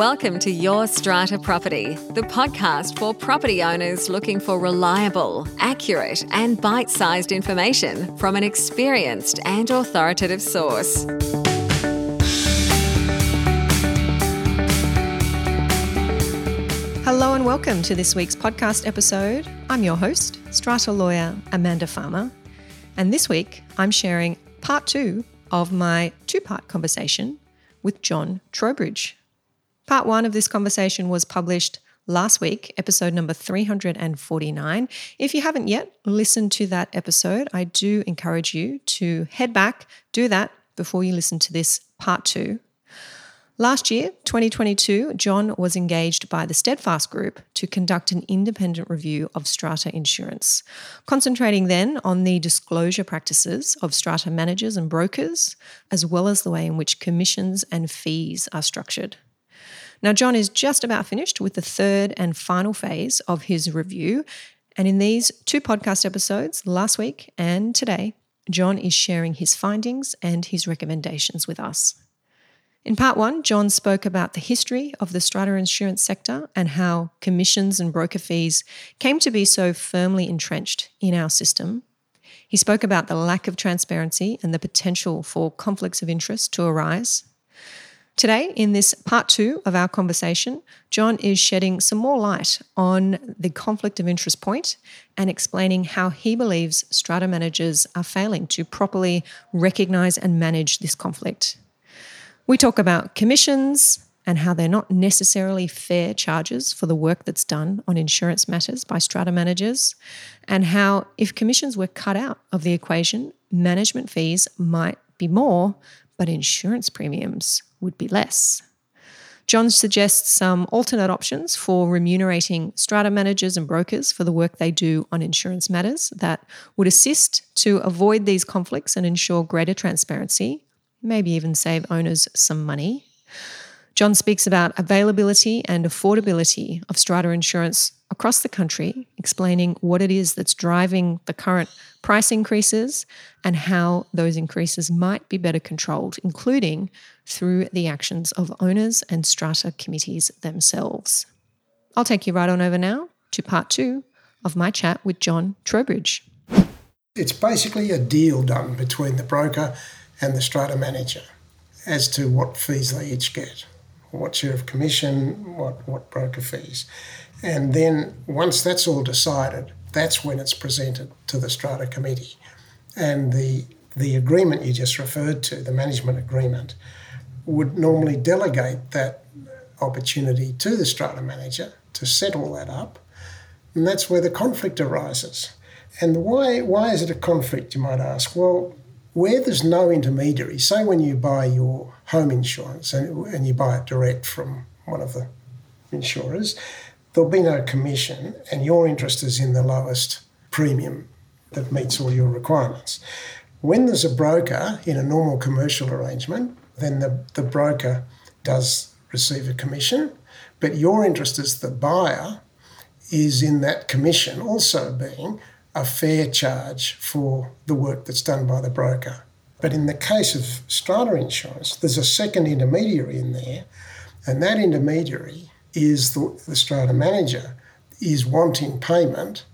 Welcome to Your Strata Property, the podcast for property owners looking for reliable, accurate, and bite sized information from an experienced and authoritative source. Hello and welcome to this week's podcast episode. I'm your host, strata lawyer Amanda Farmer, and this week I'm sharing part two of my two part conversation with John Trowbridge. Part one of this conversation was published last week, episode number 349. If you haven't yet listened to that episode, I do encourage you to head back, do that before you listen to this part two. Last year, 2022, John was engaged by the Steadfast Group to conduct an independent review of strata insurance, concentrating then on the disclosure practices of strata managers and brokers, as well as the way in which commissions and fees are structured. Now, John is just about finished with the third and final phase of his review. And in these two podcast episodes, last week and today, John is sharing his findings and his recommendations with us. In part one, John spoke about the history of the strata insurance sector and how commissions and broker fees came to be so firmly entrenched in our system. He spoke about the lack of transparency and the potential for conflicts of interest to arise. Today, in this part two of our conversation, John is shedding some more light on the conflict of interest point and explaining how he believes strata managers are failing to properly recognize and manage this conflict. We talk about commissions and how they're not necessarily fair charges for the work that's done on insurance matters by strata managers, and how if commissions were cut out of the equation, management fees might be more, but insurance premiums would be less. John suggests some alternate options for remunerating strata managers and brokers for the work they do on insurance matters that would assist to avoid these conflicts and ensure greater transparency, maybe even save owners some money. John speaks about availability and affordability of strata insurance across the country, explaining what it is that's driving the current price increases and how those increases might be better controlled, including through the actions of owners and strata committees themselves. I'll take you right on over now to part two of my chat with John Trowbridge. It's basically a deal done between the broker and the strata manager as to what fees they each get, what share of commission, what, what broker fees. And then once that's all decided, that's when it's presented to the strata committee. And the, the agreement you just referred to, the management agreement, would normally delegate that opportunity to the strata manager to set all that up. And that's where the conflict arises. And why, why is it a conflict, you might ask? Well, where there's no intermediary, say when you buy your home insurance and, and you buy it direct from one of the insurers, there'll be no commission and your interest is in the lowest premium that meets all your requirements. When there's a broker in a normal commercial arrangement, then the, the broker does receive a commission, but your interest as the buyer is in that commission also being a fair charge for the work that's done by the broker. But in the case of strata insurance, there's a second intermediary in there, and that intermediary is the, the strata manager is wanting payment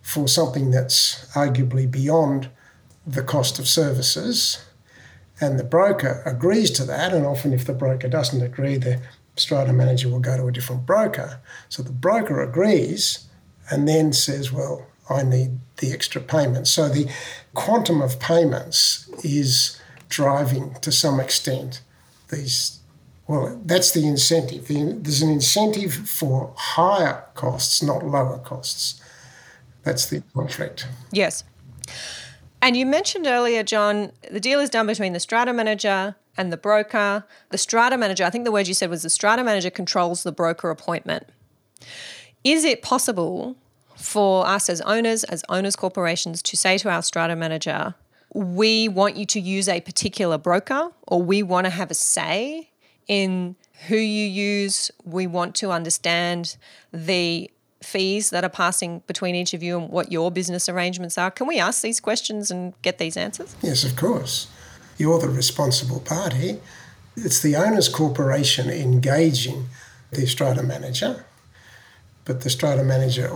for something that's arguably beyond the cost of services. And the broker agrees to that, and often, if the broker doesn't agree, the strata manager will go to a different broker. So the broker agrees and then says, Well, I need the extra payment. So the quantum of payments is driving to some extent these well, that's the incentive. There's an incentive for higher costs, not lower costs. That's the conflict. Yes. And you mentioned earlier, John, the deal is done between the strata manager and the broker. The strata manager, I think the word you said was the strata manager controls the broker appointment. Is it possible for us as owners, as owners corporations, to say to our strata manager, we want you to use a particular broker or we want to have a say in who you use. We want to understand the fees that are passing between each of you and what your business arrangements are. Can we ask these questions and get these answers? Yes, of course. You're the responsible party. It's the owner's corporation engaging the strata manager, but the strata manager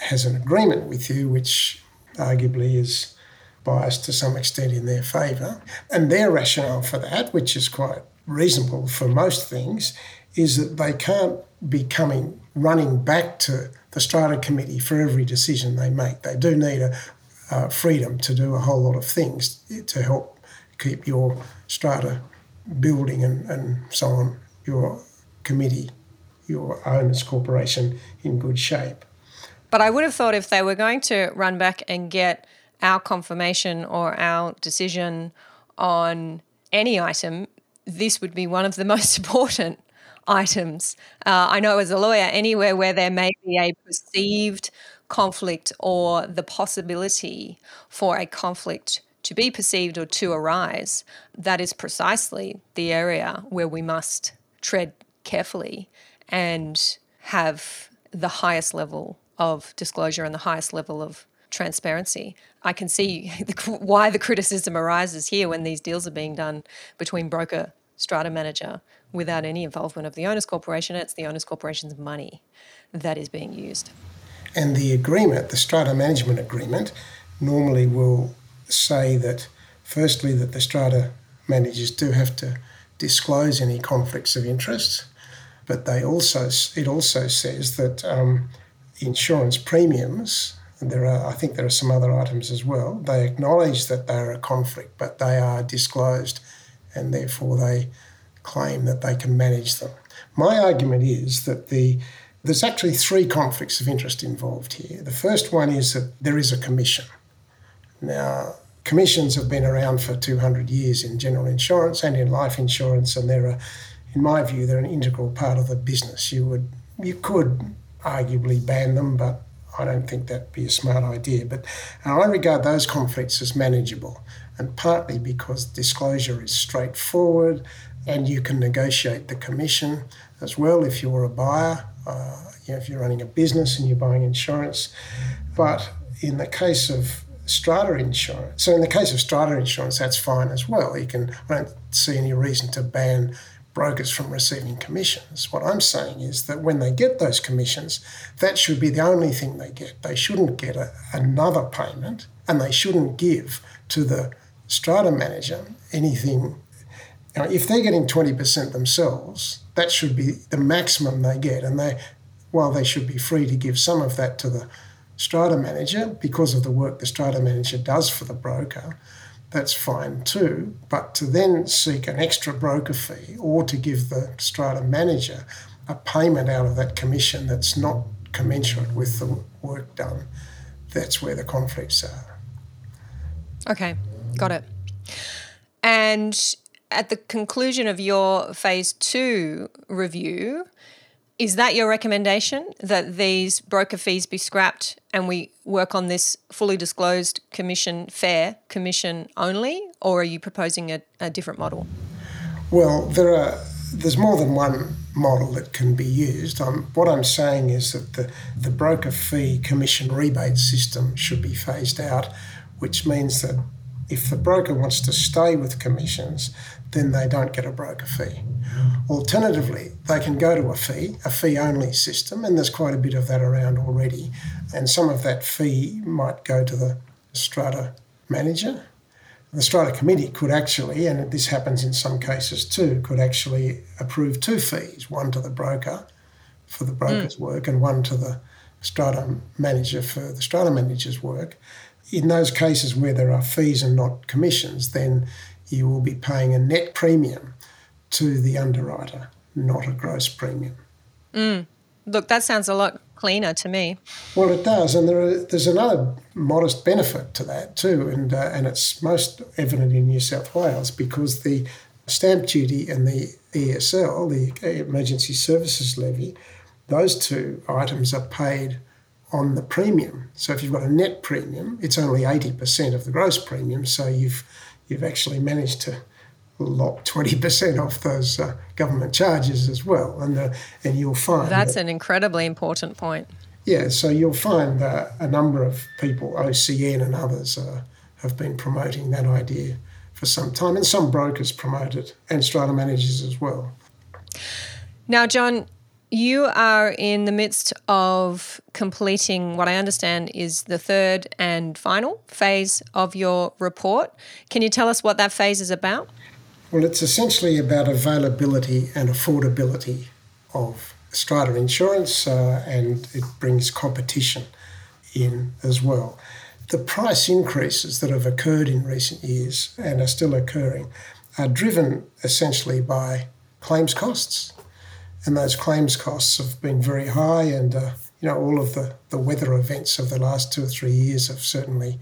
has an agreement with you, which arguably is biased to some extent in their favour. And their rationale for that, which is quite reasonable for most things, is that they can't be coming running back to the strata committee for every decision they make. They do need a, uh, freedom to do a whole lot of things to help keep your strata building and, and so on, your committee, your owners corporation in good shape. But I would have thought if they were going to run back and get our confirmation or our decision on any item, this would be one of the most important items. Uh, I know as a lawyer, anywhere where there may be a perceived conflict or the possibility for a conflict to be perceived or to arise, that is precisely the area where we must tread carefully and have the highest level of disclosure and the highest level of transparency. I can see the, why the criticism arises here when these deals are being done between broker, strata manager, without any involvement of the owners corporation. It's the owners corporation's money that is being used. And the agreement, the strata management agreement, normally will say that, firstly, that the strata managers do have to disclose any conflicts of interest, but they also it also says that um, insurance premiums. And there are, I think, there are some other items as well. They acknowledge that they are a conflict, but they are disclosed, and therefore they claim that they can manage them. My argument is that the there's actually three conflicts of interest involved here. The first one is that there is a commission. Now, commissions have been around for 200 years in general insurance and in life insurance, and they're, a, in my view, they're an integral part of the business. You would, you could arguably ban them, but I don't think that'd be a smart idea. But I regard those conflicts as manageable, and partly because disclosure is straightforward, and you can negotiate the commission as well if you're a buyer uh, you know, if you're running a business and you're buying insurance. But in the case of strata insurance, so in the case of strata insurance, that's fine as well. You can, I don't see any reason to ban brokers from receiving commissions. What I'm saying is that when they get those commissions, that should be the only thing they get. They shouldn't get a, another payment and they shouldn't give to the strata manager anything. Know, if they're getting 20% themselves, that should be the maximum they get. And they, while they should be free to give some of that to the strata manager because of the work the strata manager does for the broker, that's fine too. But to then seek an extra broker fee or to give the strata manager a payment out of that commission that's not commensurate with the work done, that's where the conflicts are. Okay, got it. And at the conclusion of your phase two review, is that your recommendation that these broker fees be scrapped and we work on this fully disclosed commission, fair commission only, or are you proposing a, a different model? Well, there are there's more than one model that can be used. Um, what I'm saying is that the, the broker fee commission rebate system should be phased out, which means that if the broker wants to stay with commissions, then they don't get a broker fee. Alternatively, they can go to a fee, a fee only system, and there's quite a bit of that around already. And some of that fee might go to the strata manager. The strata committee could actually, and this happens in some cases too, could actually approve two fees one to the broker for the broker's mm. work and one to the strata manager for the strata manager's work. In those cases where there are fees and not commissions, then you will be paying a net premium to the underwriter, not a gross premium. Mm. Look, that sounds a lot cleaner to me. Well, it does, and there are, there's another modest benefit to that too, and uh, and it's most evident in New South Wales because the stamp duty and the ESL, the Emergency Services Levy, those two items are paid on the premium. So if you've got a net premium, it's only eighty percent of the gross premium. So you've you've actually managed to lop 20% off those uh, government charges as well. And, uh, and you'll find that's that, an incredibly important point. Yeah, so you'll find uh, a number of people, OCN and others, uh, have been promoting that idea for some time, and some brokers promote it, and strata managers as well. Now, John, You are in the midst of completing what I understand is the third and final phase of your report. Can you tell us what that phase is about? Well, it's essentially about availability and affordability of strata insurance, uh, and it brings competition in as well. The price increases that have occurred in recent years and are still occurring are driven essentially by claims costs. And those claims costs have been very high, and uh, you know all of the, the weather events of the last two or three years have certainly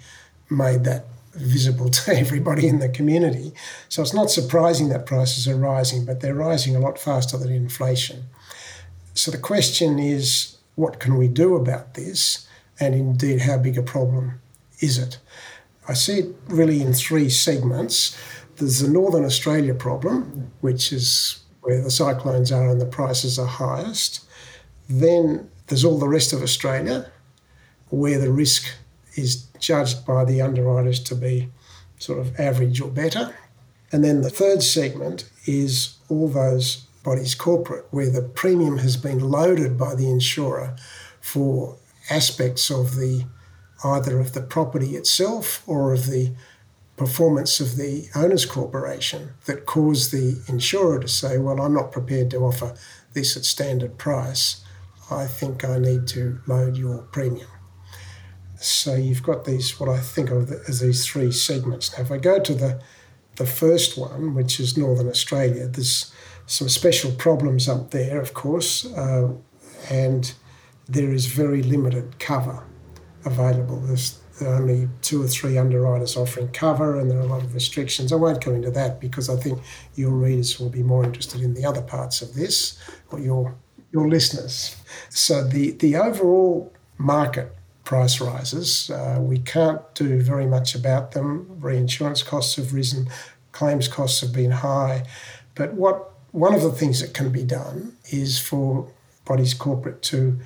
made that visible to everybody in the community. So it's not surprising that prices are rising, but they're rising a lot faster than inflation. So the question is, what can we do about this? And indeed, how big a problem is it? I see it really in three segments. There's the Northern Australia problem, which is where the cyclones are and the prices are highest. Then there's all the rest of Australia, where the risk is judged by the underwriters to be sort of average or better. And then the third segment is all those bodies corporate, where the premium has been loaded by the insurer for aspects of the either of the property itself or of the performance of the owners corporation that caused the insurer to say, well, I'm not prepared to offer this at standard price. I think I need to load your premium. So you've got these, what I think of as these three segments. Now, if I go to the, the first one, which is Northern Australia, there's some special problems up there, of course, uh, and there is very limited cover available. There's there are only two or three underwriters offering cover, and there are a lot of restrictions. I won't go into that because I think your readers will be more interested in the other parts of this, or your your listeners. So the the overall market price rises. Uh, we can't do very much about them. Reinsurance costs have risen, claims costs have been high. But what one of the things that can be done is for bodies corporate to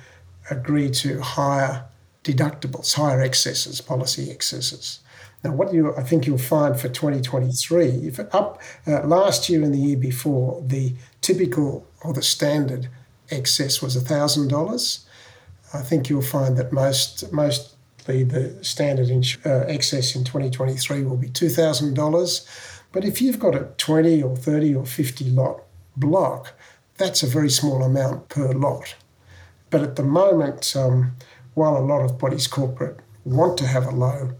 agree to higher deductibles, higher excesses, policy excesses. Now, what you I think you'll find for 2023, if up uh, last year and the year before, the typical or the standard excess was thousand dollars. I think you'll find that most mostly the standard uh, excess in 2023 will be $2,000. But if you've got a 20 or 30 or 50 lot block, that's a very small amount per lot. But at the moment, um, while a lot of bodies corporate want to have a low,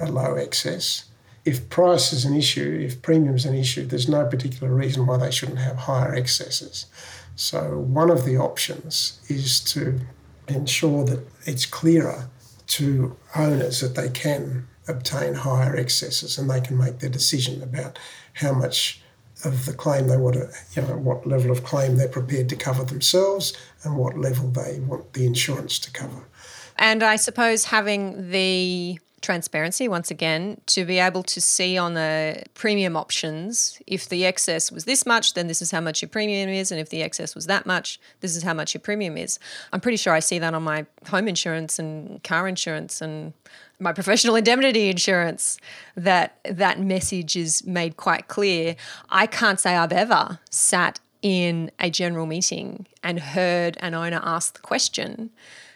a low excess, if price is an issue, if premium is an issue, there's no particular reason why they shouldn't have higher excesses. So one of the options is to ensure that it's clearer to owners that they can obtain higher excesses and they can make their decision about how much of the claim they want to, you know, what level of claim they're prepared to cover themselves and what level they want the insurance to cover. And I suppose having the transparency once again to be able to see on the premium options if the excess was this much then this is how much your premium is and if the excess was that much this is how much your premium is. I'm pretty sure i see that on my home insurance and car insurance and my professional indemnity insurance that that message is made quite clear. I can't say i've ever sat in a general meeting and heard an owner ask the question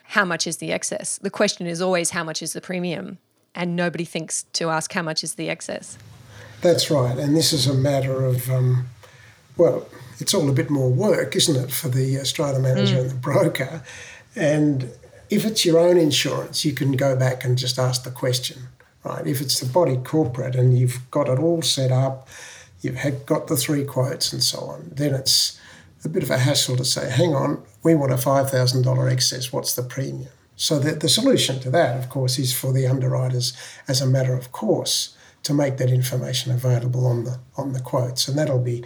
how much is the excess the question is always how much is the premium and nobody thinks to ask how much is the excess. That's right, and this is a matter of, um, well, it's all a bit more work, isn't it, for the strata manager mm. and the broker? And if it's your own insurance, you can go back and just ask the question, right? If it's the body corporate and you've got it all set up, you've had, got the three quotes and so on, then it's a bit of a hassle to say, hang on, we want a $5,000 excess, what's the premium? So the, the solution to that, of course, is for the underwriters, as a matter of course, to make that information available on the on the quotes, and that'll be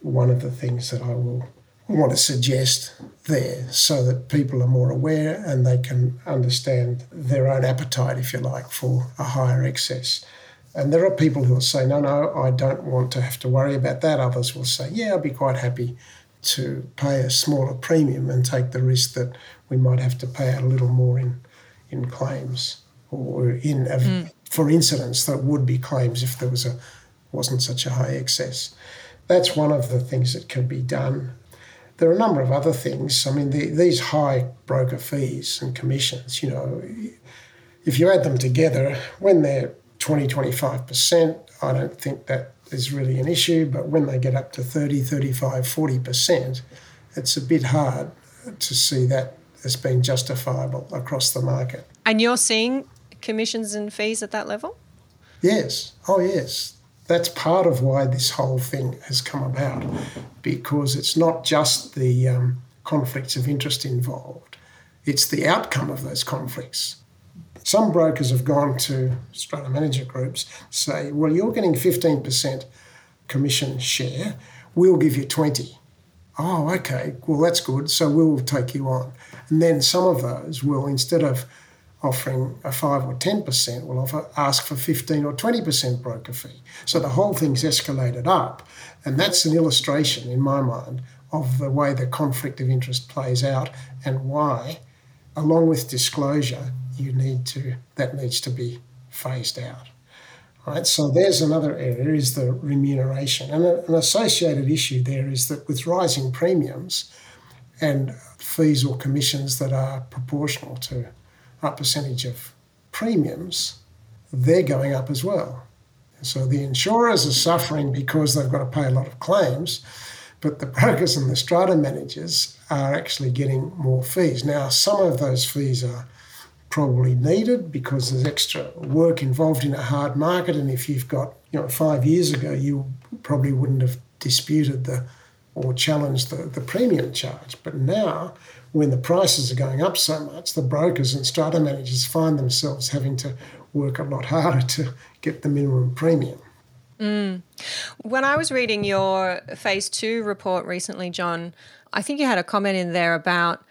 one of the things that I will want to suggest there, so that people are more aware and they can understand their own appetite, if you like, for a higher excess. And there are people who will say, no, no, I don't want to have to worry about that. Others will say, yeah, I'll be quite happy to pay a smaller premium and take the risk that we might have to pay out a little more in, in claims or in mm. for incidents that would be claims if there was a wasn't such a high excess. That's one of the things that can be done. there are a number of other things. I mean, the, these high broker fees and commissions, you know, if you add them together, when they're 20, 25%, I don't think that is really an issue. But when they get up to 30, 35, 40%, it's a bit hard to see that as being justifiable across the market. And you're seeing commissions and fees at that level? Yes. Oh, yes. That's part of why this whole thing has come about, because it's not just the um, conflicts of interest involved, it's the outcome of those conflicts. Some brokers have gone to strata manager groups, say, well, you're getting 15% commission share, we'll give you 20. Oh, okay, well, that's good, so we'll take you on. And then some of those will, instead of offering a 5 or 10%, will offer, ask for 15 or 20% broker fee. So the whole thing's escalated up. And that's an illustration, in my mind, of the way the conflict of interest plays out and why, along with disclosure, you need to that needs to be phased out. Right, so there's another area is the remuneration, and an associated issue there is that with rising premiums and fees or commissions that are proportional to a percentage of premiums, they're going up as well. So the insurers are suffering because they've got to pay a lot of claims, but the brokers and the strata managers are actually getting more fees. Now, some of those fees are probably needed because there's extra work involved in a hard market. And if you've got, you know, five years ago, you probably wouldn't have disputed the or challenged the, the premium charge. But now, when the prices are going up so much, the brokers and strata managers find themselves having to work a lot harder to get the minimum premium. Mm. When I was reading your phase two report recently, John, I think you had a comment in there about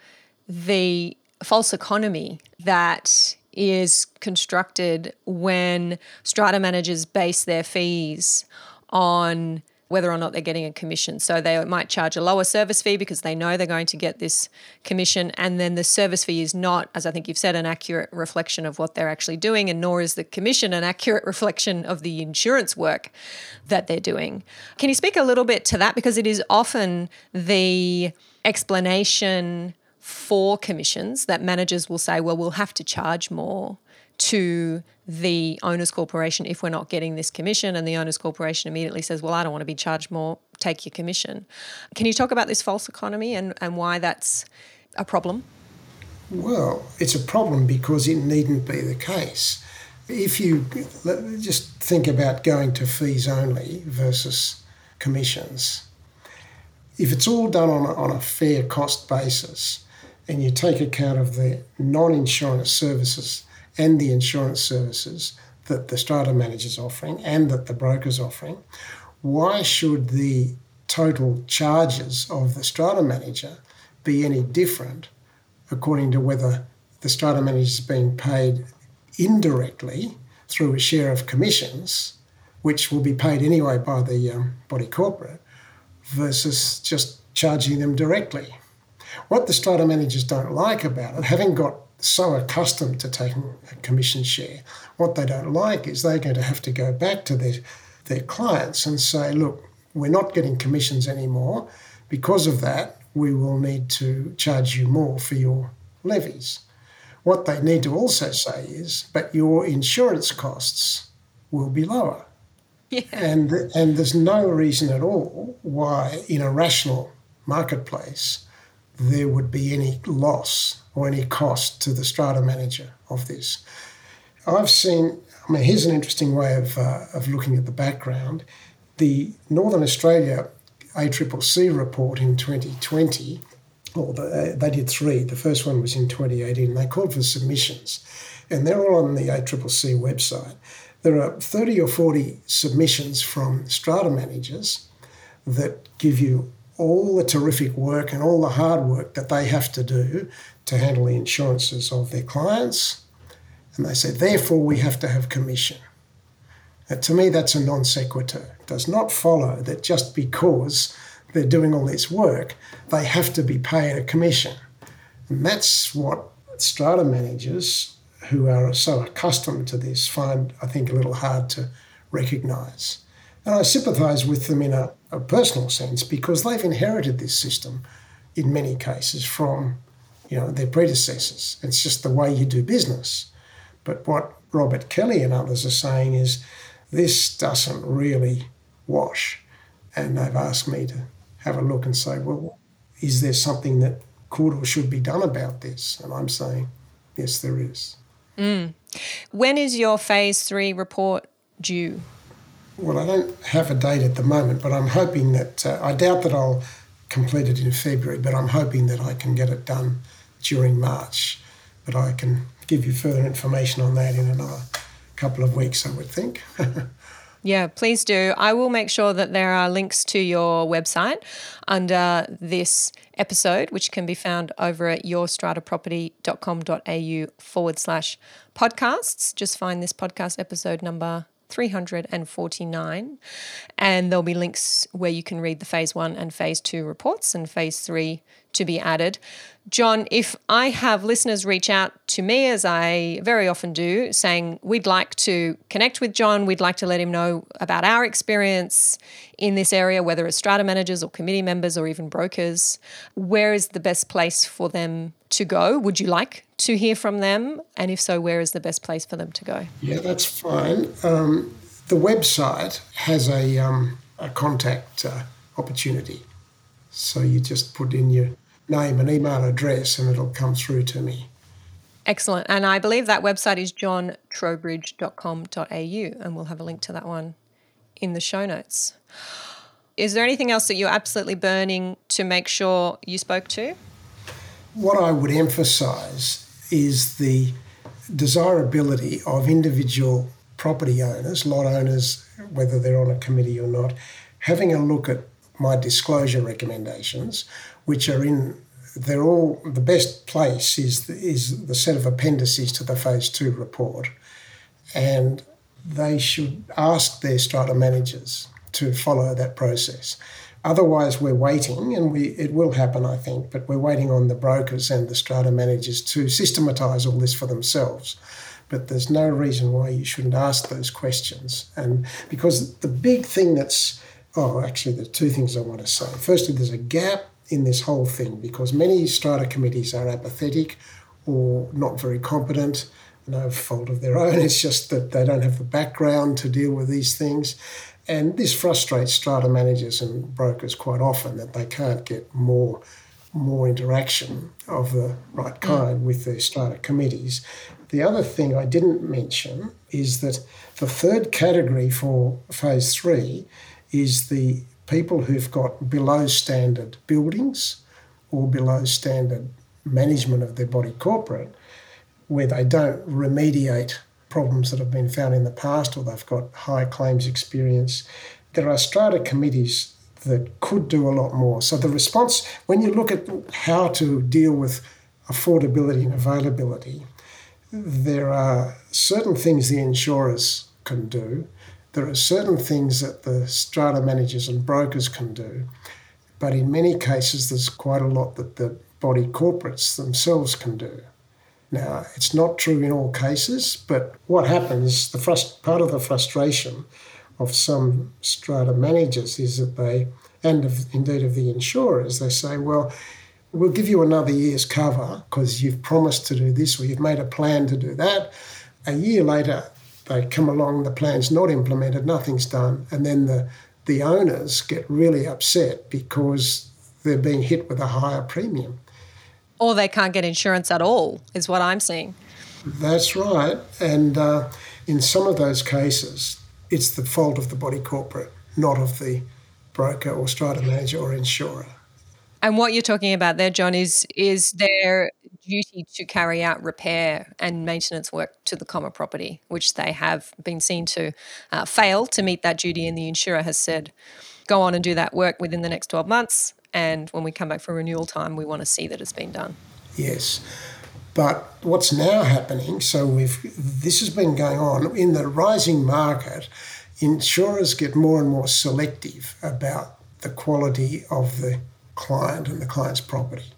the false economy that is constructed when strata managers base their fees on whether or not they're getting a commission. So they might charge a lower service fee because they know they're going to get this commission. And then the service fee is not, as I think you've said, an accurate reflection of what they're actually doing, and nor is the commission an accurate reflection of the insurance work that they're doing. Can you speak a little bit to that? Because it is often the explanation for commissions that managers will say, well, we'll have to charge more to the owners corporation if we're not getting this commission. And the owners corporation immediately says well i don't want to be charged more. Take your commission. Can you talk about this false economy and, and why that's a problem? Well it's a problem because it needn't be the case. If you just think about going to fees only versus commissions. If it's all done on a, on a fair cost basis and you take account of the non insurance services and the insurance services that the strata manager is offering and that the broker is offering, why should the total charges of the strata manager be any different according to whether the strata manager is being paid indirectly through a share of commissions, which will be paid anyway by the um, body corporate, versus just charging them directly? What the strata managers don't like about it, having got so accustomed to taking a commission share, what they don't like is they're going to have to go back to their, their clients and say, look, we're not getting commissions anymore. Because of that, we will need to charge you more for your levies. What they need to also say is, but your insurance costs will be lower. Yeah. And, and there's no reason at all why, in a rational marketplace, there would be any loss or any cost to the strata manager of this. I've seen, I mean, here's an interesting way of, uh, of looking at the background. The Northern Australia ACCC report in 2020, or the, they did three, the first one was in 2018, they called for submissions, and they're all on the ACCC website. There are 30 or 40 submissions from strata managers that give you all the terrific work and all the hard work that they have to do to handle the insurances of their clients. And they say, therefore, we have to have commission. Now, to me, that's a non sequitur. It does not follow that just because they're doing all this work, they have to be paid a commission. And that's what strata managers who are so accustomed to this find, I think, a little hard to recognise. And I sympathise with them in a, a, personal sense because they've inherited this system in many cases from you know their predecessors. It's just the way you do business. But what Robert Kelly and others are saying is this doesn't really wash. And they've asked me to have a look and say, well, is there something that could or should be done about this? And I'm saying, yes, there is. Mm. When is your phase three report due? Well, I don't have a date at the moment, but I'm hoping that uh, I doubt that I'll complete it in February, but I'm hoping that I can get it done during March. But I can give you further information on that in another couple of weeks, I would think. Yeah, please do. I will make sure that there are links to your website under this episode, which can be found over at yourstrataproperty.com.au forward slash podcasts. Just find this podcast episode number 349. And there'll be links where you can read the phase one and phase two reports and phase three to be added. John, if I have listeners reach out to me, as I very often do, saying we'd like to connect with John, we'd like to let him know about our experience in this area, whether as strata managers or committee members or even brokers, where is the best place for them to go? Would you like to hear from them? And if so, where is the best place for them to go? Yeah, that's fine. Um, the website has a, um, a contact uh, opportunity. So you just put in your name and email address and it'll come through to me. Excellent. And I believe that website is johntrowbridge.com.au, and we'll have a link to that one in the show notes. Is there anything else that you're absolutely burning to make sure you spoke to? What I would emphasise is the desirability of individual property owners, lot owners, whether they're on a committee or not, having a look at my disclosure recommendations, which are in they're all the best place is the, is the set of appendices to the phase two report, and they should ask their strata managers to follow that process. Otherwise, we're waiting, and we it will happen, I think, but we're waiting on the brokers and the strata managers to systematise all this for themselves. But there's no reason why you shouldn't ask those questions, and because the big thing that's oh, actually, there's two things I want to say. Firstly, there's a gap in this whole thing because many strata committees are apathetic or not very competent, no fault of their own. It's just that they don't have the background to deal with these things. And this frustrates strata managers and brokers quite often that they can't get more more interaction of the right mm. kind with their strata committees. The other thing I didn't mention is that the third category for phase three is the people who've got below standard buildings or below standard management of their body corporate, where they don't remediate problems that have been found in the past or they've got high claims experience. There are strata committees that could do a lot more. So the response, when you look at how to deal with affordability and availability, there are certain things the insurers can do there are certain things that the strata managers and brokers can do, but in many cases, there's quite a lot that the body corporates themselves can do. Now, it's not true in all cases, but what happens, the frust- part of the frustration of some strata managers is that they, and of, indeed of the insurers, they say, well, we'll give you another year's cover because you've promised to do this or you've made a plan to do that. A year later, they come along, the plan's not implemented, nothing's done, and then the the owners get really upset because they're being hit with a higher premium. Or they can't get insurance at all, is what I'm seeing. That's right. And uh, in some of those cases, it's the fault of the body corporate, not of the broker or strata manager or insurer. And what you're talking about there, John, is is their duty to carry out repair and maintenance work to the common property, which they have been seen to uh, fail to meet that duty, and the insurer has said, "Go on and do that work within the next 12 months." And when we come back for renewal time, we want to see that it's been done. Yes. But what's now happening, so we've this has been going on in the rising market, insurers get more and more selective about the quality of the client and the client's property.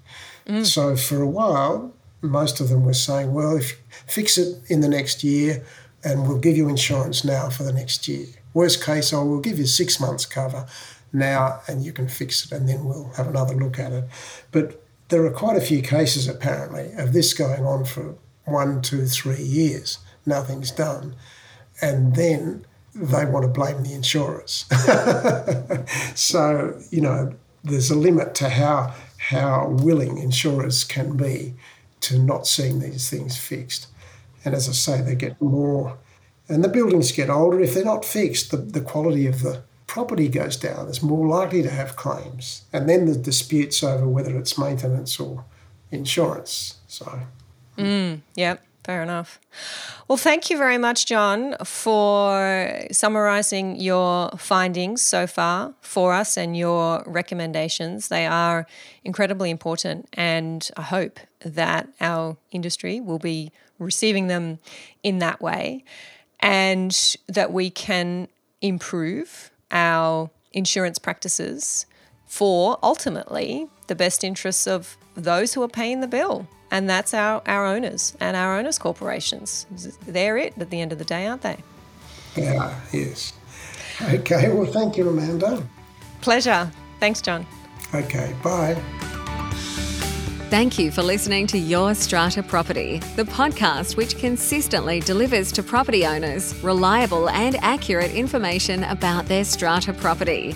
Mm. So for a while, most of them were saying, well, if fix it in the next year and we'll give you insurance now for the next year. Worst case, I will give you six months cover now and you can fix it and then we'll have another look at it. But there are quite a few cases apparently of this going on for one, two, three years. Nothing's done. And then they want to blame the insurers. so, you know, there's a limit to how how willing insurers can be to not seeing these things fixed. And as I say, they get more and the buildings get older. If they're not fixed, the, the quality of the property goes down. It's more likely to have claims. And then the disputes over whether it's maintenance or insurance. So, mm, yeah, fair enough. Well, thank you very much, John, for summarising your findings so far for us and your recommendations. They are incredibly important, and I hope that our industry will be receiving them in that way and that we can improve our insurance practices for ultimately the best interests of those who are paying the bill. And that's our, our owners and our owners' corporations. They're it at the end of the day, aren't they? Yeah, yes. Okay, well, thank you, Amanda. Pleasure. Thanks, John. Okay, bye. Thank you for listening to Your Strata Property, the podcast which consistently delivers to property owners reliable and accurate information about their strata property.